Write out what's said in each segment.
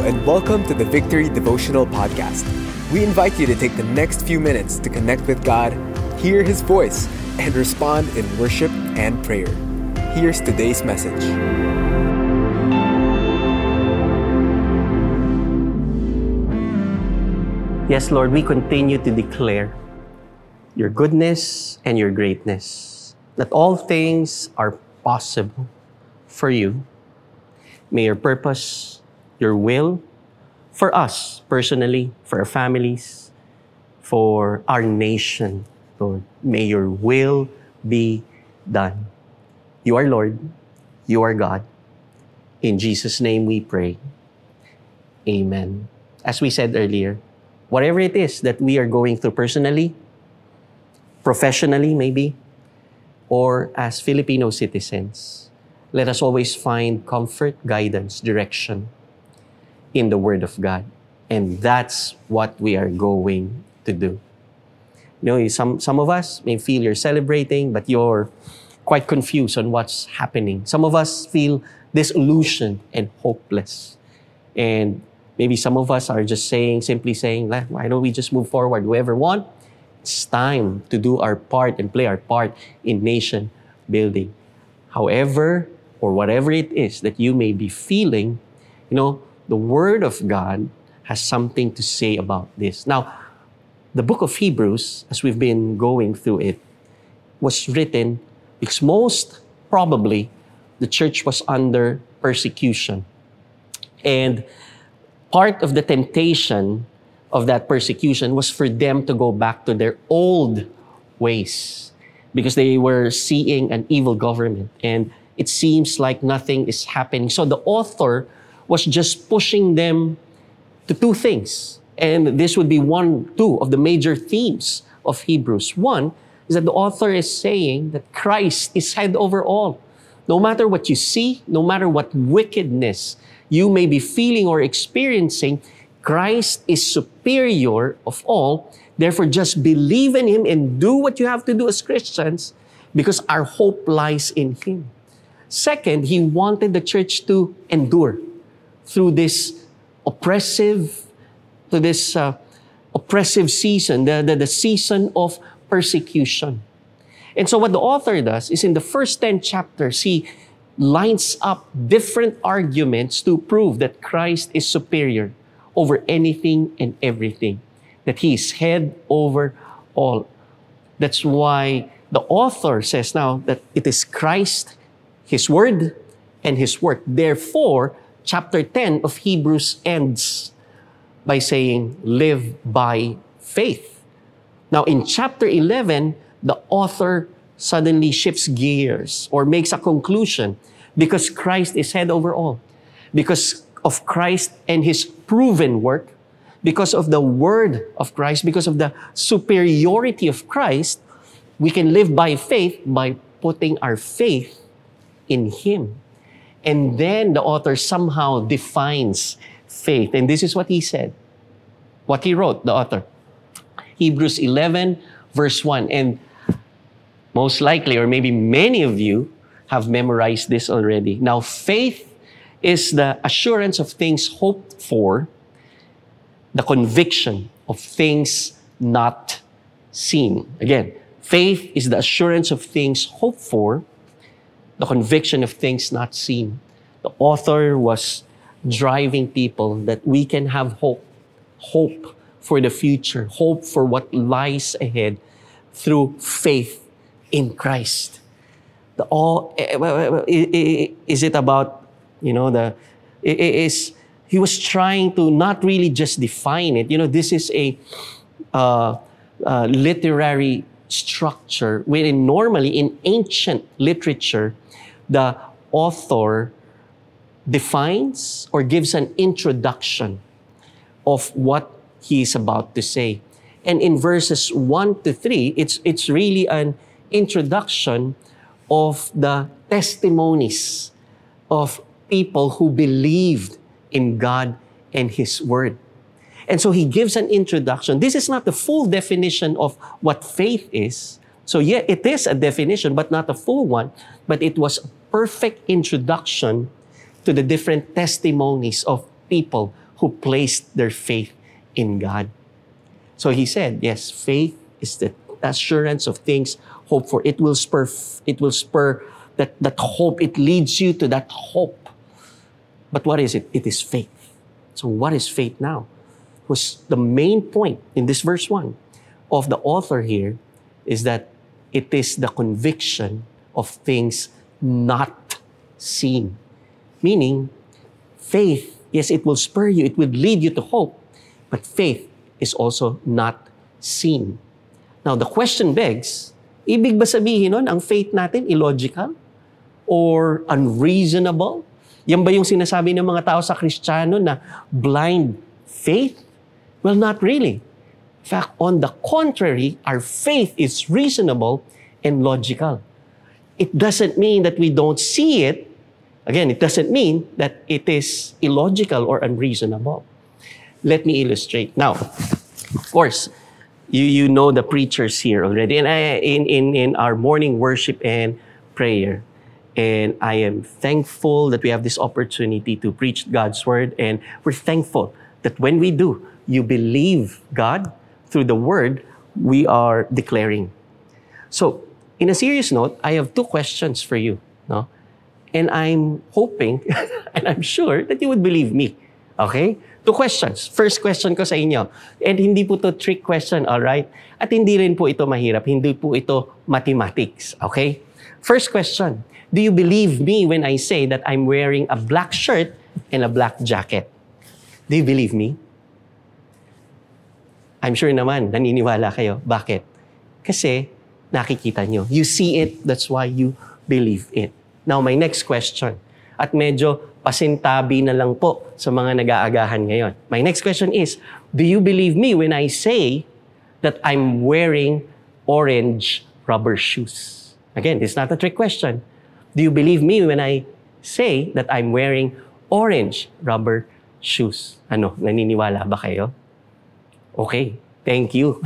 and welcome to the Victory Devotional Podcast. We invite you to take the next few minutes to connect with God, hear His voice, and respond in worship and prayer. Here's today's message. Yes, Lord, we continue to declare your goodness and your greatness, that all things are possible for you. May your purpose, your will, for us personally, for our families, for our nation, Lord, may your will be done. You are Lord, you are God. In Jesus' name we pray. Amen. As we said earlier, whatever it is that we are going through personally, professionally maybe, or as Filipino citizens, let us always find comfort, guidance, direction in the Word of God. And that's what we are going to do. You know, some, some of us may feel you're celebrating, but you're quite confused on what's happening. Some of us feel disillusioned and hopeless. And maybe some of us are just saying, simply saying, why don't we just move forward? Whoever want, it's time to do our part and play our part in nation building. However, or whatever it is that you may be feeling, you know, the Word of God has something to say about this. Now, the book of Hebrews, as we've been going through it, was written because most probably the church was under persecution. And part of the temptation of that persecution was for them to go back to their old ways because they were seeing an evil government and it seems like nothing is happening. So the author was just pushing them to two things. And this would be one, two of the major themes of Hebrews. One is that the author is saying that Christ is head over all. No matter what you see, no matter what wickedness you may be feeling or experiencing, Christ is superior of all. Therefore, just believe in Him and do what you have to do as Christians because our hope lies in Him. Second, He wanted the church to endure through this oppressive, to this uh, oppressive season, the, the, the season of persecution. And so what the author does is in the first 10 chapters, he lines up different arguments to prove that Christ is superior over anything and everything, that he is head over all. That's why the author says now that it is Christ, his word, and his work. Therefore, chapter 10 of Hebrews ends by saying, live by faith. Now, in chapter 11, the author suddenly shifts gears or makes a conclusion because Christ is head over all. Because of Christ and his proven work, because of the word of Christ, because of the superiority of Christ, we can live by faith by putting our faith in him. And then the author somehow defines faith. And this is what he said. What he wrote, the author. Hebrews 11, verse 1. And most likely, or maybe many of you, have memorized this already. Now, faith is the assurance of things hoped for, the conviction of things not seen. Again, faith is the assurance of things hoped for, the conviction of things not seen. The author was driving people that we can have hope, hope for the future, hope for what lies ahead through faith in Christ. The all eh, eh, is it about you know the is he was trying to not really just define it. You know, this is a uh, uh, literary structure wherein normally in ancient literature, the author defines or gives an introduction of what he is about to say. And in verses 1 to 3, it's, it's really an introduction of the testimonies of people who believed in God and His Word. And so he gives an introduction. This is not the full definition of what faith is. So, yeah, it is a definition, but not a full one. But it was perfect introduction to the different testimonies of people who placed their faith in God. So he said, yes, faith is the assurance of things hoped for. It will spur, it will spur that, that hope. It leads you to that hope. But what is it? It is faith. So what is faith now? Was the main point in this verse 1 of the author here is that it is the conviction of things not seen. Meaning, faith, yes, it will spur you, it will lead you to hope, but faith is also not seen. Now, the question begs, ibig ba sabihin nun, ang faith natin illogical or unreasonable? Yan ba yung sinasabi ng mga tao sa Kristiyano na blind faith? Well, not really. In fact, on the contrary, our faith is reasonable and logical. It doesn't mean that we don't see it. Again, it doesn't mean that it is illogical or unreasonable. Let me illustrate. Now, of course, you, you know the preachers here already. And I, in, in, in our morning worship and prayer, and I am thankful that we have this opportunity to preach God's word. And we're thankful that when we do, you believe God through the word we are declaring. So, in a serious note, I have two questions for you. No? And I'm hoping and I'm sure that you would believe me. Okay? Two questions. First question ko sa inyo. And hindi po to trick question, all right? At hindi rin po ito mahirap. Hindi po ito mathematics. Okay? First question. Do you believe me when I say that I'm wearing a black shirt and a black jacket? Do you believe me? I'm sure naman, naniniwala kayo. Bakit? Kasi nakikita nyo. You see it, that's why you believe it. Now, my next question. At medyo pasintabi na lang po sa mga nag-aagahan ngayon. My next question is, do you believe me when I say that I'm wearing orange rubber shoes? Again, is not a trick question. Do you believe me when I say that I'm wearing orange rubber shoes? Ano, naniniwala ba kayo? Okay, thank you.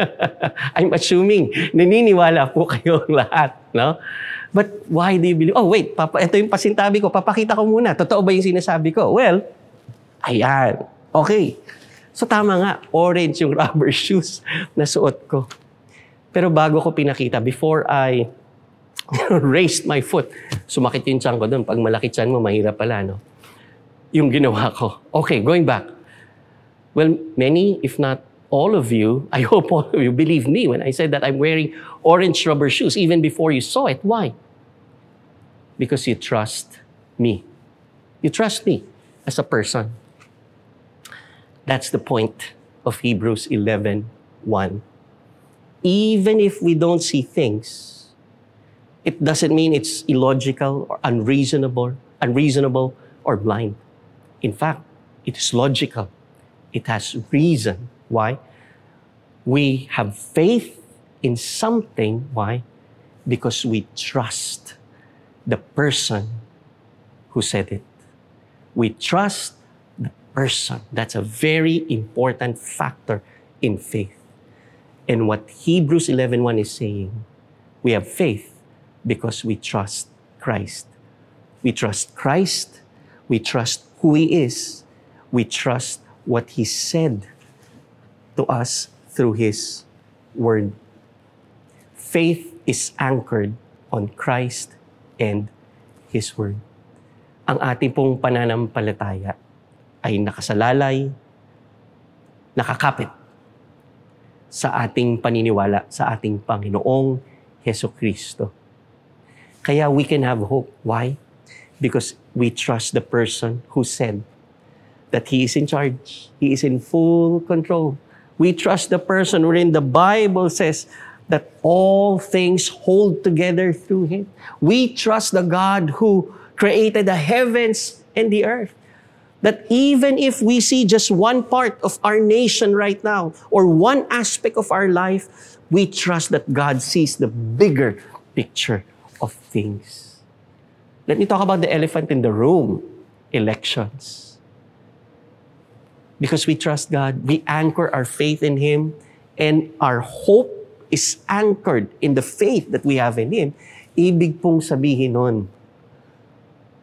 I'm assuming naniniwala po kayo lahat, no? But why do you believe? Oh, wait, papa, ito yung pasintabi ko. Papakita ko muna. Totoo ba yung sinasabi ko? Well, ayan. Okay. So tama nga, orange yung rubber shoes na suot ko. Pero bago ko pinakita, before I raised my foot. Sumakit yung tiyan ko doon. Pag malaki tiyan mo, mahirap pala, no? Yung ginawa ko. Okay, going back. Well, many, if not all of you, I hope all of you believe me when I said that I'm wearing orange rubber shoes even before you saw it. Why? Because you trust me. You trust me as a person. That's the point of Hebrews 11 1. Even if we don't see things, it doesn't mean it's illogical or unreasonable, unreasonable or blind. In fact, it is logical. It has reason. Why? We have faith in something. Why? Because we trust the person who said it. We trust the person. That's a very important factor in faith. And what Hebrews 11.1 is saying, we have faith because we trust Christ. We trust Christ. We trust who He is. We trust what He said to us through His Word. Faith is anchored on Christ and His Word. Ang ating pong pananampalataya ay nakasalalay, nakakapit sa ating paniniwala sa ating Panginoong Heso Kristo. Kaya we can have hope. Why? Because we trust the person who said that he is in charge. He is in full control. We trust the person wherein the Bible says that all things hold together through him. We trust the God who created the heavens and the earth. That even if we see just one part of our nation right now or one aspect of our life, we trust that God sees the bigger picture of things. Let me talk about the elephant in the room elections. Because we trust God, we anchor our faith in Him, and our hope is anchored in the faith that we have in Him. Ibig pong sabihin nun,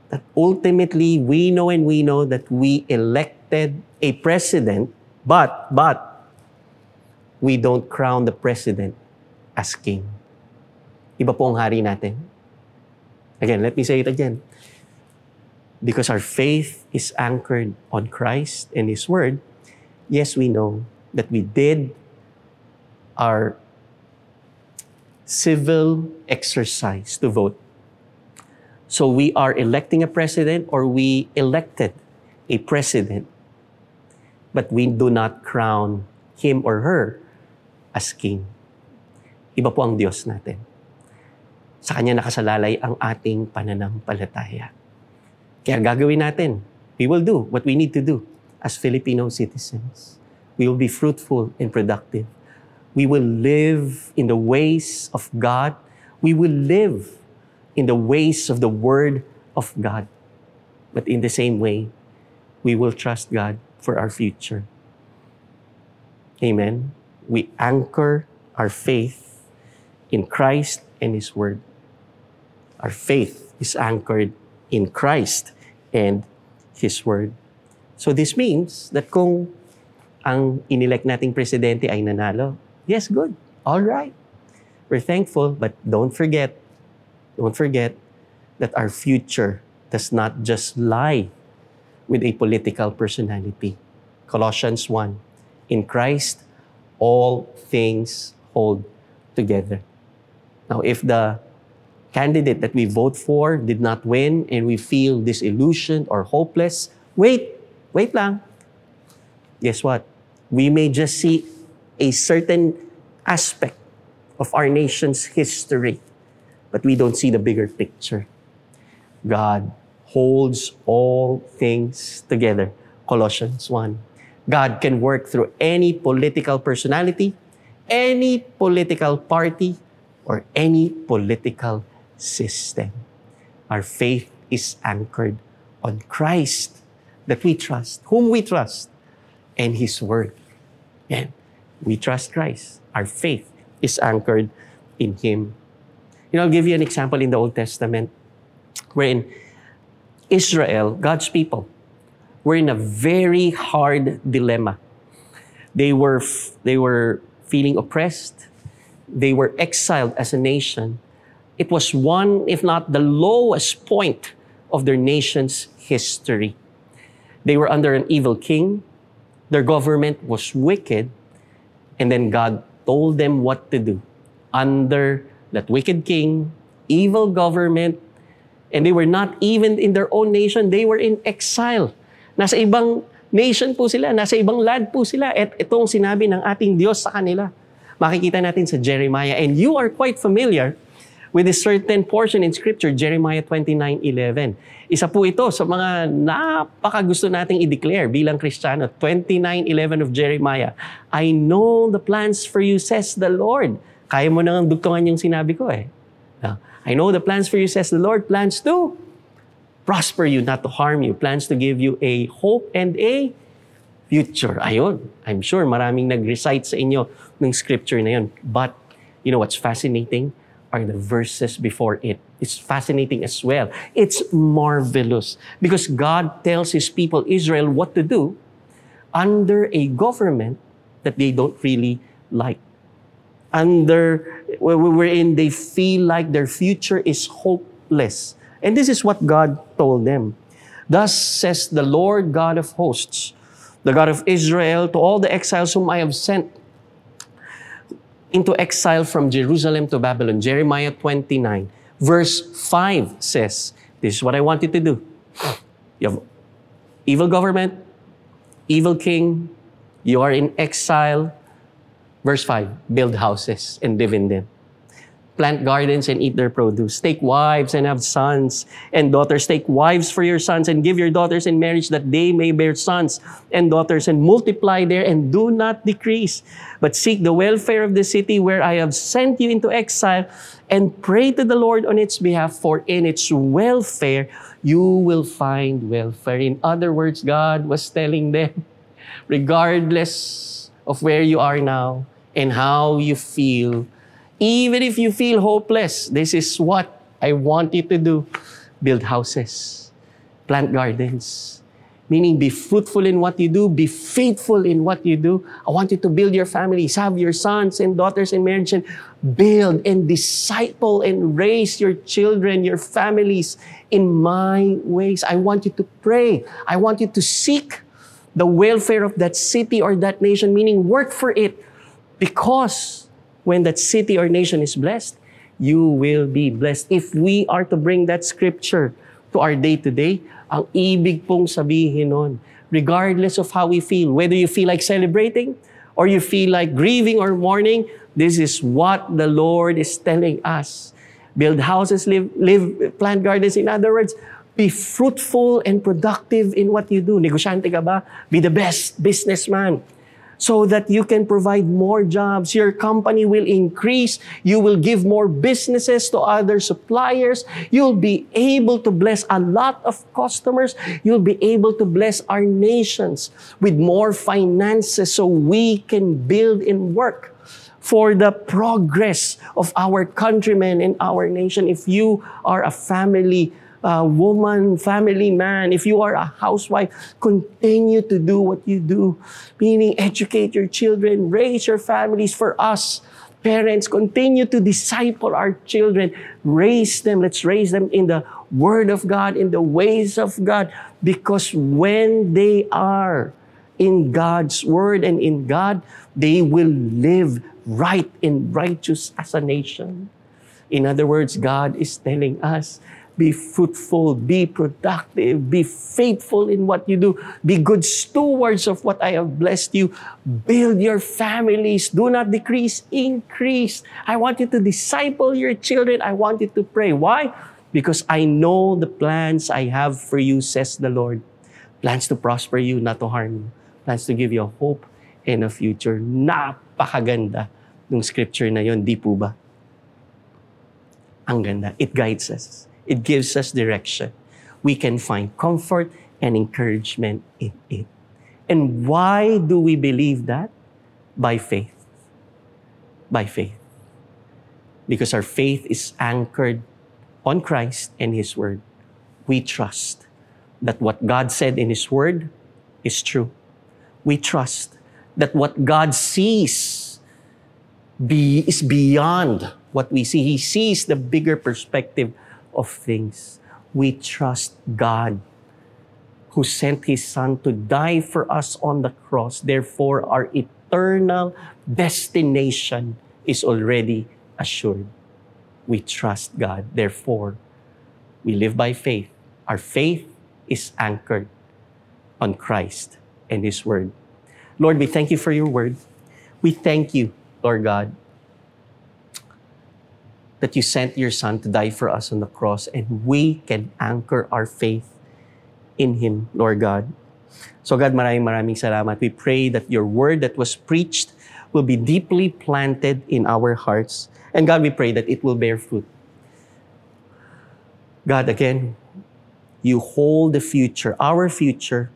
that ultimately we know and we know that we elect elected a president, but, but, we don't crown the president as king. Iba po ang hari natin. Again, let me say it again. Because our faith is anchored on Christ and His Word, yes, we know that we did our civil exercise to vote. So we are electing a president or we elected a president, but we do not crown him or her as king. Iba po ang Diyos natin. Sa Kanya nakasalalay ang ating pananampalataya. Kaya gagawin natin, we will do what we need to do as Filipino citizens. We will be fruitful and productive. We will live in the ways of God. We will live in the ways of the Word of God. But in the same way, we will trust God for our future. Amen. We anchor our faith in Christ and His Word. Our faith is anchored in Christ and His Word. So this means that kung ang inelect nating presidente ay nanalo, yes, good. All right. We're thankful, but don't forget, don't forget that our future does not just lie with a political personality. Colossians 1. In Christ, all things hold together. Now, if the candidate that we vote for did not win and we feel disillusioned or hopeless, wait, wait lang. Guess what? We may just see a certain aspect of our nation's history, but we don't see the bigger picture. God holds all things together. Colossians 1. God can work through any political personality, any political party, or any political system. Our faith is anchored on Christ that we trust, whom we trust, and His Word. And we trust Christ. Our faith is anchored in Him. You know, I'll give you an example in the Old Testament wherein Israel, God's people, were in a very hard dilemma. They were, they were feeling oppressed. They were exiled as a nation. It was one, if not the lowest point of their nation's history. They were under an evil king. Their government was wicked. And then God told them what to do. Under that wicked king, evil government, and they were not even in their own nation, they were in exile. Nasa ibang nation po sila, nasa ibang land po sila. At itong sinabi ng ating Diyos sa kanila. Makikita natin sa Jeremiah. And you are quite familiar with a certain portion in Scripture, Jeremiah 29.11. Isa po ito sa mga napakagusto nating i-declare bilang Kristiyano. 29.11 of Jeremiah. I know the plans for you, says the Lord. Kaya mo nang dugtungan yung sinabi ko eh. I know the plans for you, says the Lord, plans to prosper you, not to harm you. Plans to give you a hope and a future. Ayun, I'm sure maraming nag-recite sa inyo ng scripture na yun. But, you know what's fascinating? Are the verses before it. It's fascinating as well. It's marvelous because God tells His people, Israel, what to do under a government that they don't really like. Under, wherein they feel like their future is hopeless. And this is what God told them. Thus says the Lord God of hosts, the God of Israel, to all the exiles whom I have sent into exile from Jerusalem to Babylon. Jeremiah 29, verse 5 says, This is what I want you to do. You have evil government, evil king, you are in exile. Verse 5 Build houses and live in them. Plant gardens and eat their produce. Take wives and have sons and daughters. Take wives for your sons and give your daughters in marriage that they may bear sons and daughters and multiply there and do not decrease. But seek the welfare of the city where I have sent you into exile and pray to the Lord on its behalf, for in its welfare you will find welfare. In other words, God was telling them, regardless of where you are now and how you feel, even if you feel hopeless, this is what I want you to do build houses, plant gardens, meaning be fruitful in what you do, be faithful in what you do. I want you to build your families, have your sons and daughters in marriage, and build and disciple and raise your children, your families in my ways. I want you to pray. I want you to seek the welfare of that city or that nation, meaning work for it. Because when that city or nation is blessed, you will be blessed. If we are to bring that scripture to our day to day, ang ibig pong sabihin nun, regardless of how we feel, whether you feel like celebrating or you feel like grieving or mourning, this is what the Lord is telling us. Build houses, live, live, plant gardens. In other words, be fruitful and productive in what you do. Negosyante ka ba? Be the best businessman so that you can provide more jobs. Your company will increase. You will give more businesses to other suppliers. You'll be able to bless a lot of customers. You'll be able to bless our nations with more finances so we can build and work for the progress of our countrymen and our nation. If you are a family uh, woman, family man, if you are a housewife, continue to do what you do, meaning educate your children, raise your families for us. Parents, continue to disciple our children, raise them. Let's raise them in the Word of God, in the ways of God, because when they are in God's Word and in God, they will live right and righteous as a nation. In other words, God is telling us be fruitful, be productive, be faithful in what you do, be good stewards of what I have blessed you. Build your families, do not decrease, increase. I want you to disciple your children. I want you to pray. Why? Because I know the plans I have for you, says the Lord. Plans to prosper you, not to harm you. Plans to give you a hope and a future. Napakaganda ng scripture na yon, di po ba? Ang ganda. It guides us. It gives us direction. We can find comfort and encouragement in it. And why do we believe that? By faith. By faith. Because our faith is anchored on Christ and His Word. We trust that what God said in His Word is true. We trust that what God sees be, is beyond what we see. He sees the bigger perspective of things. We trust God who sent His Son to die for us on the cross. Therefore, our eternal destination is already assured. We trust God. Therefore, we live by faith. Our faith is anchored on Christ and His Word. Lord, we thank you for your Word. We thank you, Lord God, that you sent your Son to die for us on the cross, and we can anchor our faith in Him, Lord God. So God, maraming maraming salamat. We pray that your word that was preached will be deeply planted in our hearts. And God, we pray that it will bear fruit. God, again, you hold the future, our future,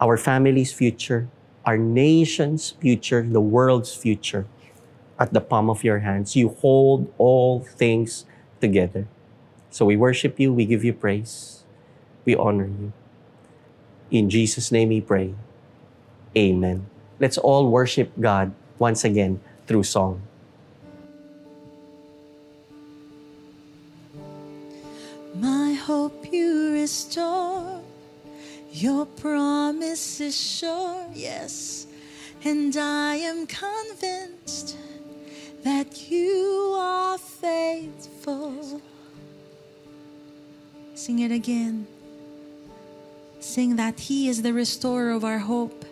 our family's future, our nation's future, the world's future at the palm of your hands. You hold all things together. So we worship you, we give you praise, we honor you. In Jesus' name we pray. Amen. Let's all worship God once again through song. My hope you restore. Your promise is sure, yes, and I am convinced that you are faithful. Sing it again. Sing that He is the restorer of our hope.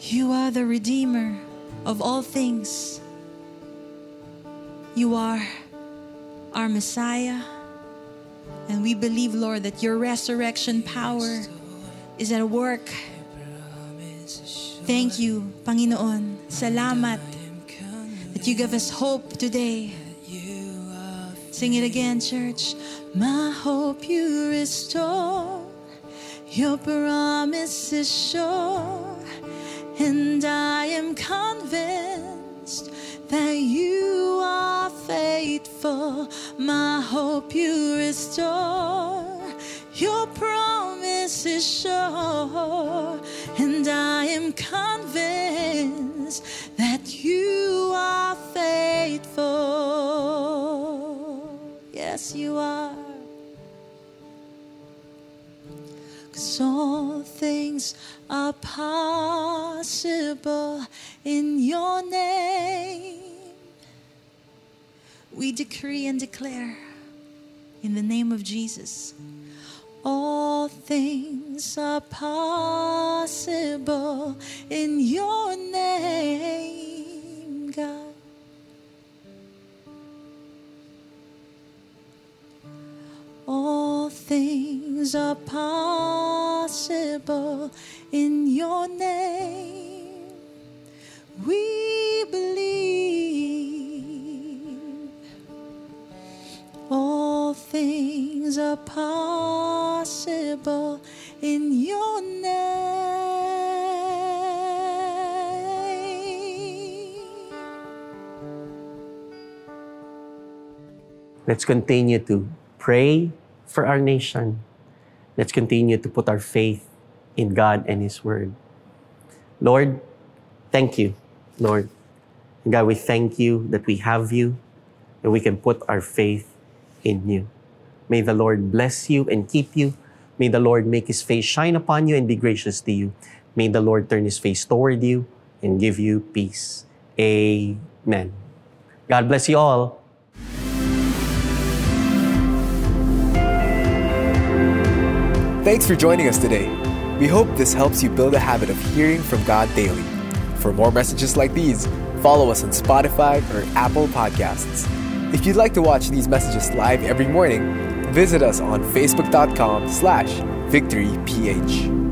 You are the Redeemer of all things. You are our Messiah. And we believe, Lord, that your resurrection power is at work. Thank you, Panginoon. Salamat that you give us hope today. Sing it again, church. My hope you restore. Your promise is sure. And I am convinced that you are faithful. My hope hope you restore. Your promise is sure, and I am convinced that you are faithful. Yes, you are. Cause all things are possible in your name. We decree and declare in the name of Jesus. All things are possible in your name, God. All things are possible in your name. We believe all things are possible in your name. Let's continue to pray for our nation. Let's continue to put our faith in God and His Word. Lord, thank you, Lord. God, we thank you that we have you and we can put our faith in you. May the Lord bless you and keep you. May the Lord make His face shine upon you and be gracious to you. May the Lord turn His face toward you and give you peace. Amen. God bless you all. Thanks for joining us today. We hope this helps you build a habit of hearing from God daily. For more messages like these, follow us on Spotify or Apple Podcasts. If you'd like to watch these messages live every morning, visit us on facebook.com slash victoryph.